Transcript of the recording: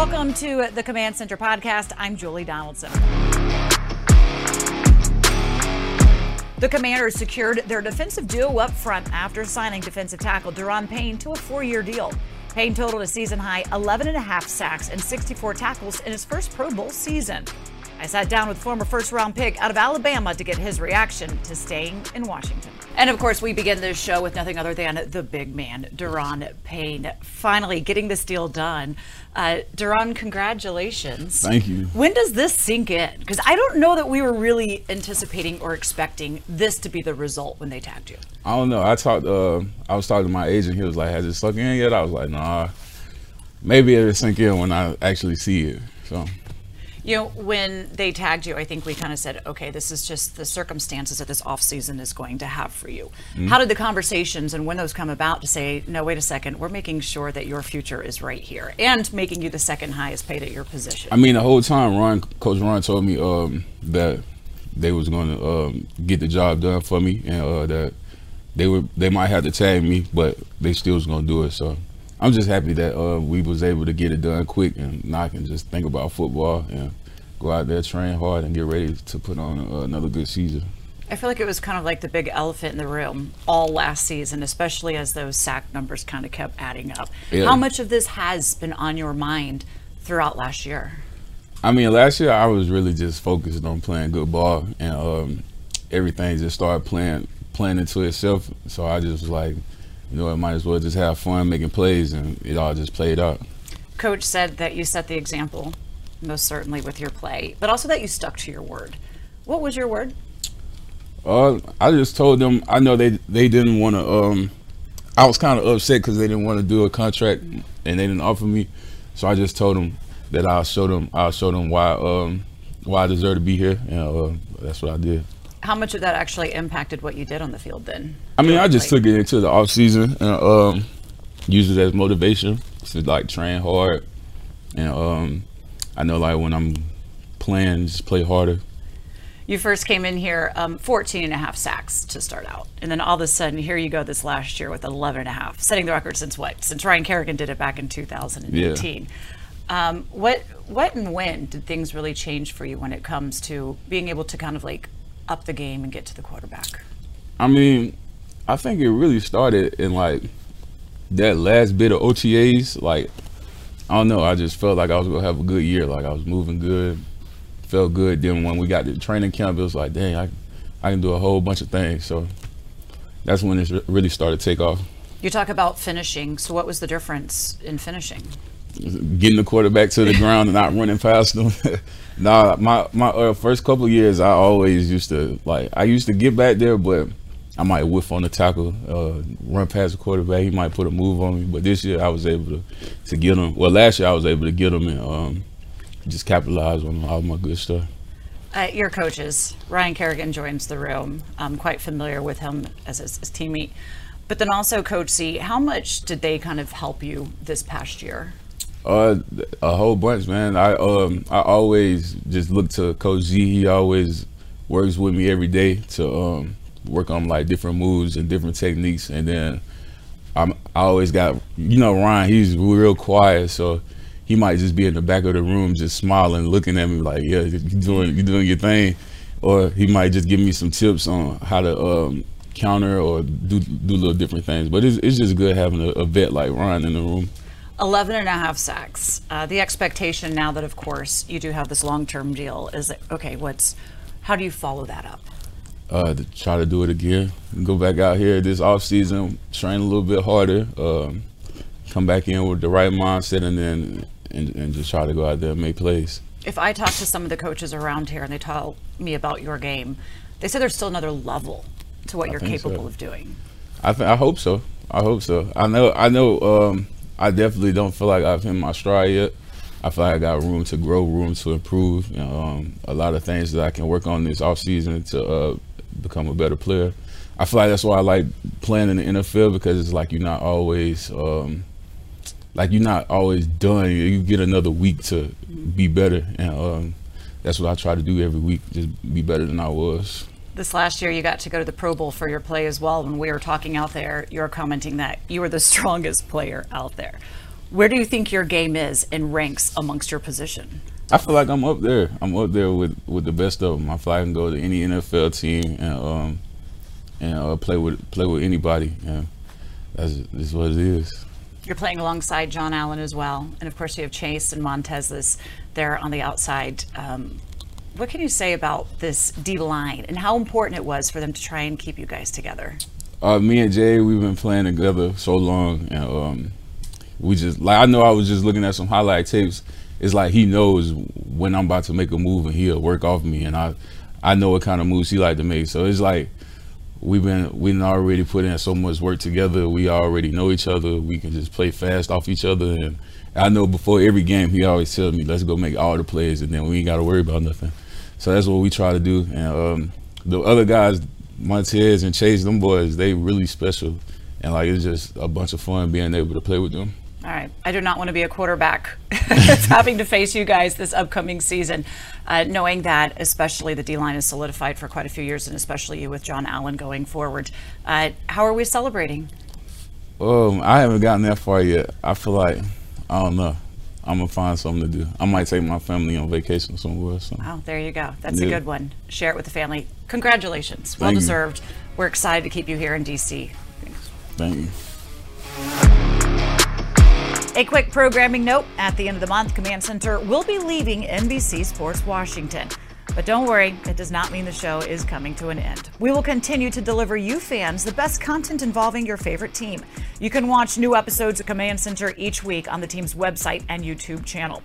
Welcome to the Command Center podcast. I'm Julie Donaldson. The Commanders secured their defensive duo up front after signing defensive tackle Daron Payne to a four year deal. Payne totaled a season high 11 and a half sacks and 64 tackles in his first Pro Bowl season. I sat down with former first round pick out of Alabama to get his reaction to staying in Washington. And of course, we begin this show with nothing other than the big man, Daron Payne, finally getting this deal done. Uh, congratulations. Thank you. When does this sink in? Because I don't know that we were really anticipating or expecting this to be the result when they tagged you. I don't know. I talked. Uh, I was talking to my agent. He was like, "Has it sunk in yet?" I was like, "Nah." Maybe it'll sink in when I actually see it. So you know, when they tagged you, I think we kind of said, okay, this is just the circumstances that this offseason is going to have for you. Mm-hmm. How did the conversations and when those come about to say, no, wait a second, we're making sure that your future is right here and making you the second highest paid at your position? I mean, the whole time, Ron, Coach Ron told me um, that they was going to um, get the job done for me and uh, that they were they might have to tag me, but they still was going to do it. So I'm just happy that uh, we was able to get it done quick, and now I can just think about football and go out there, train hard, and get ready to put on uh, another good season. I feel like it was kind of like the big elephant in the room all last season, especially as those sack numbers kind of kept adding up. Yeah. How much of this has been on your mind throughout last year? I mean, last year I was really just focused on playing good ball, and um, everything just started playing playing into itself. So I just was like, you know, I might as well just have fun making plays, and it all just played out. Coach said that you set the example, most certainly with your play, but also that you stuck to your word. What was your word? Uh, I just told them I know they they didn't want to. Um, I was kind of upset because they didn't want to do a contract and they didn't offer me, so I just told them that I'll show them I'll show them why um why I deserve to be here, and uh, that's what I did how much of that actually impacted what you did on the field then? I mean, I just took it into the off season and um, used it as motivation to like train hard, and um, I know like when I'm playing, just play harder. You first came in here um, 14 and a half sacks to start out, and then all of a sudden here you go this last year with 11 and a half, setting the record since what? Since Ryan Kerrigan did it back in 2018. Yeah. Um, what what and when did things really change for you when it comes to being able to kind of like up the game and get to the quarterback? I mean, I think it really started in like that last bit of OTAs. Like, I don't know, I just felt like I was gonna have a good year. Like I was moving good, felt good. Then when we got to training camp, it was like, dang, I, I can do a whole bunch of things. So that's when it really started to take off. You talk about finishing. So what was the difference in finishing? Getting the quarterback to the ground and not running past them. Nah, my my uh, first couple years, I always used to like I used to get back there, but I might whiff on the tackle, uh, run past the quarterback. He might put a move on me. But this year, I was able to to get him. Well, last year I was able to get him and um, just capitalize on all my good stuff. Uh, your coaches, Ryan Kerrigan joins the room. I'm quite familiar with him as his, his teammate. But then also, Coach Z, how much did they kind of help you this past year? Uh, a whole bunch, man. I um I always just look to Coach Z. He always works with me every day to um work on like different moves and different techniques, and then I'm I always got you know Ryan. He's real quiet, so he might just be in the back of the room just smiling, looking at me like, yeah, you doing you doing your thing, or he might just give me some tips on how to um counter or do do little different things. But it's it's just good having a, a vet like Ryan in the room. 11 and a half sacks. Uh, the expectation now that, of course, you do have this long-term deal is that, okay, what's, how do you follow that up? Uh, to try to do it again. Go back out here this off season, train a little bit harder, um, come back in with the right mindset, and then and, and just try to go out there and make plays. If I talk to some of the coaches around here and they tell me about your game, they say there's still another level to what I you're capable so. of doing. I th- I hope so. I hope so. I know. I know. Um, I definitely don't feel like I've hit my stride yet. I feel like I got room to grow, room to improve. You know, um, a lot of things that I can work on this off season to uh, become a better player. I feel like that's why I like playing in the NFL because it's like you're not always um, like you're not always done. You get another week to be better, and um, that's what I try to do every week, just be better than I was this last year you got to go to the Pro Bowl for your play as well. When we were talking out there, you were commenting that you were the strongest player out there. Where do you think your game is in ranks amongst your position? I feel like I'm up there. I'm up there with, with the best of them. I feel like I can go to any NFL team and um and uh, play with play with anybody. Yeah, that's, that's what it is. You're playing alongside John Allen as well, and of course you have Chase and Montez there on the outside. Um, what can you say about this D line and how important it was for them to try and keep you guys together? Uh, me and Jay, we've been playing together so long, and um, we just like I know I was just looking at some highlight tapes. It's like he knows when I'm about to make a move, and he'll work off me, and I I know what kind of moves he like to make. So it's like we've been we've already put in so much work together. We already know each other. We can just play fast off each other, and I know before every game he always tells me, "Let's go make all the plays, and then we ain't got to worry about nothing." So that's what we try to do. And um, the other guys, Montez and Chase, them boys, they really special, and like it's just a bunch of fun being able to play with them. All right. I do not want to be a quarterback having to face you guys this upcoming season, uh, knowing that especially the D line is solidified for quite a few years, and especially you with John Allen going forward. Uh, how are we celebrating? Um, I haven't gotten that far yet. I feel like I don't know. I'm gonna find something to do. I might take my family on vacation somewhere. So. Oh, there you go. That's yeah. a good one. Share it with the family. Congratulations. Well deserved. We're excited to keep you here in DC. Thanks. Thank you. A quick programming note at the end of the month, Command Center will be leaving NBC Sports Washington. But don't worry, it does not mean the show is coming to an end. We will continue to deliver you fans the best content involving your favorite team. You can watch new episodes of Command Center each week on the team's website and YouTube channel.